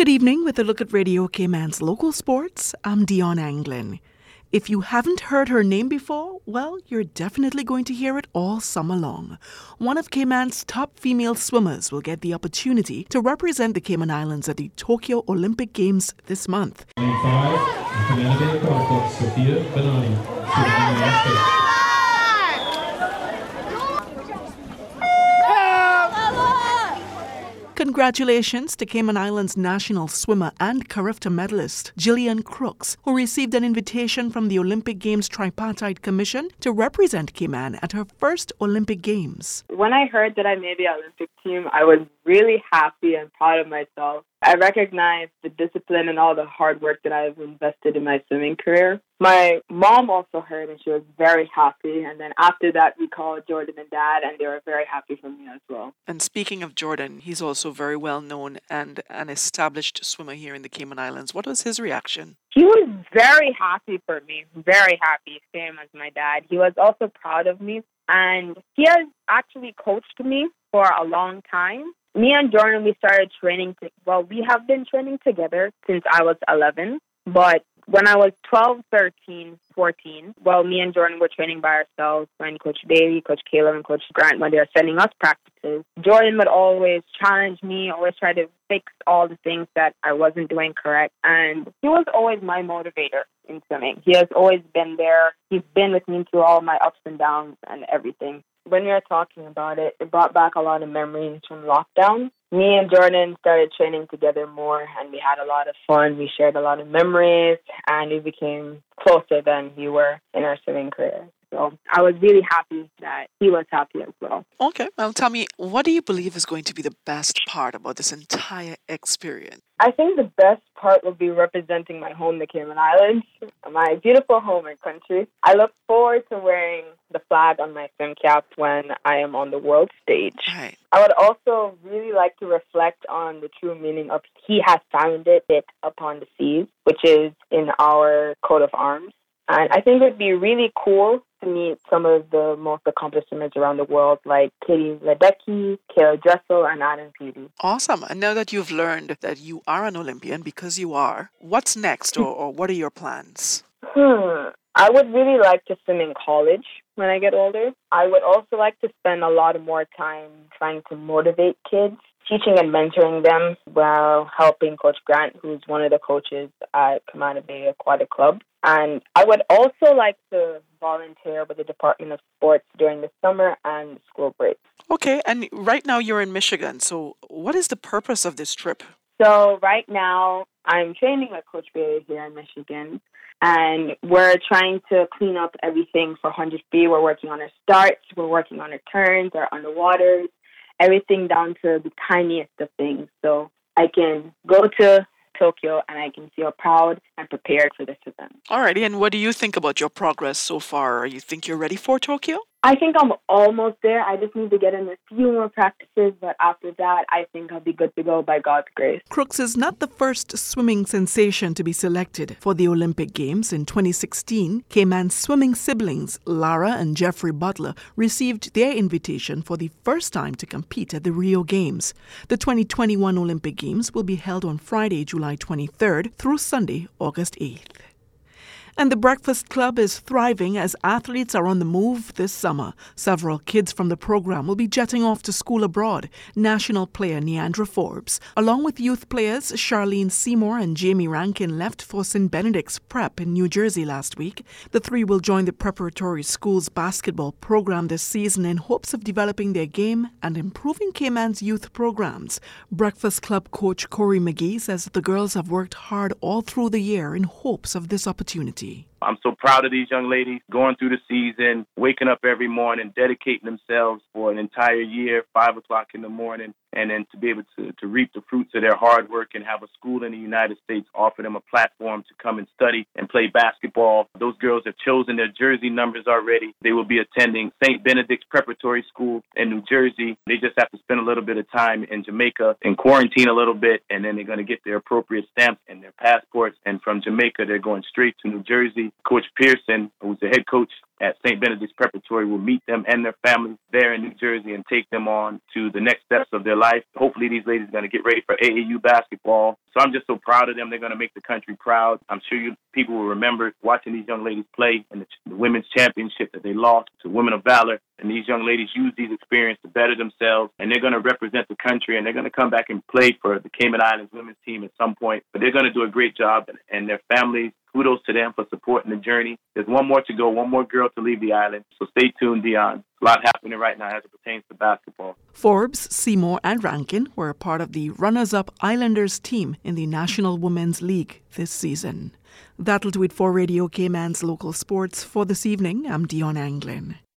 Good evening with a look at Radio Cayman's local sports. I'm Dion Anglin. If you haven't heard her name before, well, you're definitely going to hear it all summer long. One of Cayman's top female swimmers will get the opportunity to represent the Cayman Islands at the Tokyo Olympic Games this month. Lane five, Sophia Benani, Congratulations to Cayman Islands national swimmer and Carifta medalist Jillian Crooks, who received an invitation from the Olympic Games Tripartite Commission to represent Cayman at her first Olympic Games. When I heard that I made the Olympic team, I was really happy and proud of myself. I recognize the discipline and all the hard work that I've invested in my swimming career. My mom also heard and she was very happy. And then after that, we called Jordan and Dad, and they were very happy for me as well. And speaking of Jordan, he's also very well known and an established swimmer here in the Cayman Islands. What was his reaction? He was very happy for me, very happy, same as my dad. He was also proud of me, and he has actually coached me for a long time me and Jordan, we started training. To, well, we have been training together since I was 11. But when I was 12, 13, 14, well, me and Jordan were training by ourselves when Coach Bailey, Coach Caleb, and Coach Grant, when they were sending us practices, Jordan would always challenge me, always try to fix all the things that I wasn't doing correct. And he was always my motivator in swimming. He has always been there. He's been with me through all my ups and downs and everything when we were talking about it, it brought back a lot of memories from lockdown. Me and Jordan started training together more, and we had a lot of fun. We shared a lot of memories, and we became closer than we were in our swimming career. So I was really happy that he was happy as well. Okay. Well, tell me, what do you believe is going to be the best part about this entire experience? I think the best part will be representing my home, the Cayman Islands, my beautiful home and country. I look forward to wearing flag on my swim cap when I am on the world stage. Right. I would also really like to reflect on the true meaning of He has founded it upon the seas, which is in our coat of arms. And I think it would be really cool to meet some of the most accomplished swimmers around the world, like Katie Ledecky, Caeleb Dressel, and Adam Peaty. Awesome. And now that you've learned that you are an Olympian because you are, what's next or, or what are your plans? Hmm. I would really like to swim in college when I get older. I would also like to spend a lot more time trying to motivate kids teaching and mentoring them while helping Coach Grant, who's one of the coaches at Camana Bay Aquatic Club. And I would also like to volunteer with the Department of Sports during the summer and school break. Okay, and right now you're in Michigan. So, what is the purpose of this trip? So, right now I'm training with Coach Bailey here in Michigan, and we're trying to clean up everything for 100 free. We're working on our starts, we're working on our turns, our underwaters, everything down to the tiniest of things. So I can go to Tokyo and I can feel proud and prepared for this event. Alrighty, and what do you think about your progress so far? You think you're ready for Tokyo? I think I'm almost there. I just need to get in a few more practices, but after that, I think I'll be good to go by God's grace. Crooks is not the first swimming sensation to be selected for the Olympic Games. In 2016, Cayman's swimming siblings, Lara and Geoffrey Butler, received their invitation for the first time to compete at the Rio Games. The 2021 Olympic Games will be held on Friday, July 23rd through Sunday, August 8th. And the Breakfast Club is thriving as athletes are on the move this summer. Several kids from the program will be jetting off to school abroad. National player Neandra Forbes, along with youth players Charlene Seymour and Jamie Rankin, left for St. Benedict's Prep in New Jersey last week. The three will join the preparatory school's basketball program this season in hopes of developing their game and improving Cayman's youth programs. Breakfast Club coach Corey McGee says the girls have worked hard all through the year in hopes of this opportunity be. I'm so proud of these young ladies going through the season, waking up every morning, dedicating themselves for an entire year, five o'clock in the morning, and then to be able to, to reap the fruits of their hard work and have a school in the United States offer them a platform to come and study and play basketball. Those girls have chosen their jersey numbers already. They will be attending St. Benedict's Preparatory School in New Jersey. They just have to spend a little bit of time in Jamaica and quarantine a little bit, and then they're going to get their appropriate stamps and their passports. And from Jamaica, they're going straight to New Jersey Coach Pearson, who's the head coach at St. Benedict's Preparatory will meet them and their families there in New Jersey and take them on to the next steps of their life. Hopefully, these ladies are going to get ready for AAU basketball. So I'm just so proud of them. They're going to make the country proud. I'm sure you people will remember watching these young ladies play in the, the women's championship that they lost to Women of Valor. And these young ladies use these experiences to better themselves, and they're going to represent the country, and they're going to come back and play for the Cayman Islands women's team at some point. But they're going to do a great job, and, and their families kudos to them for supporting the journey. There's one more to go, one more girl to leave the island. So stay tuned, Dion. A lot happening right now as it pertains to basketball. Forbes, Seymour, and Rankin were a part of the runners up Islanders team in the National Women's League this season. That'll do it for Radio Cayman's local sports for this evening. I'm Dion Anglin.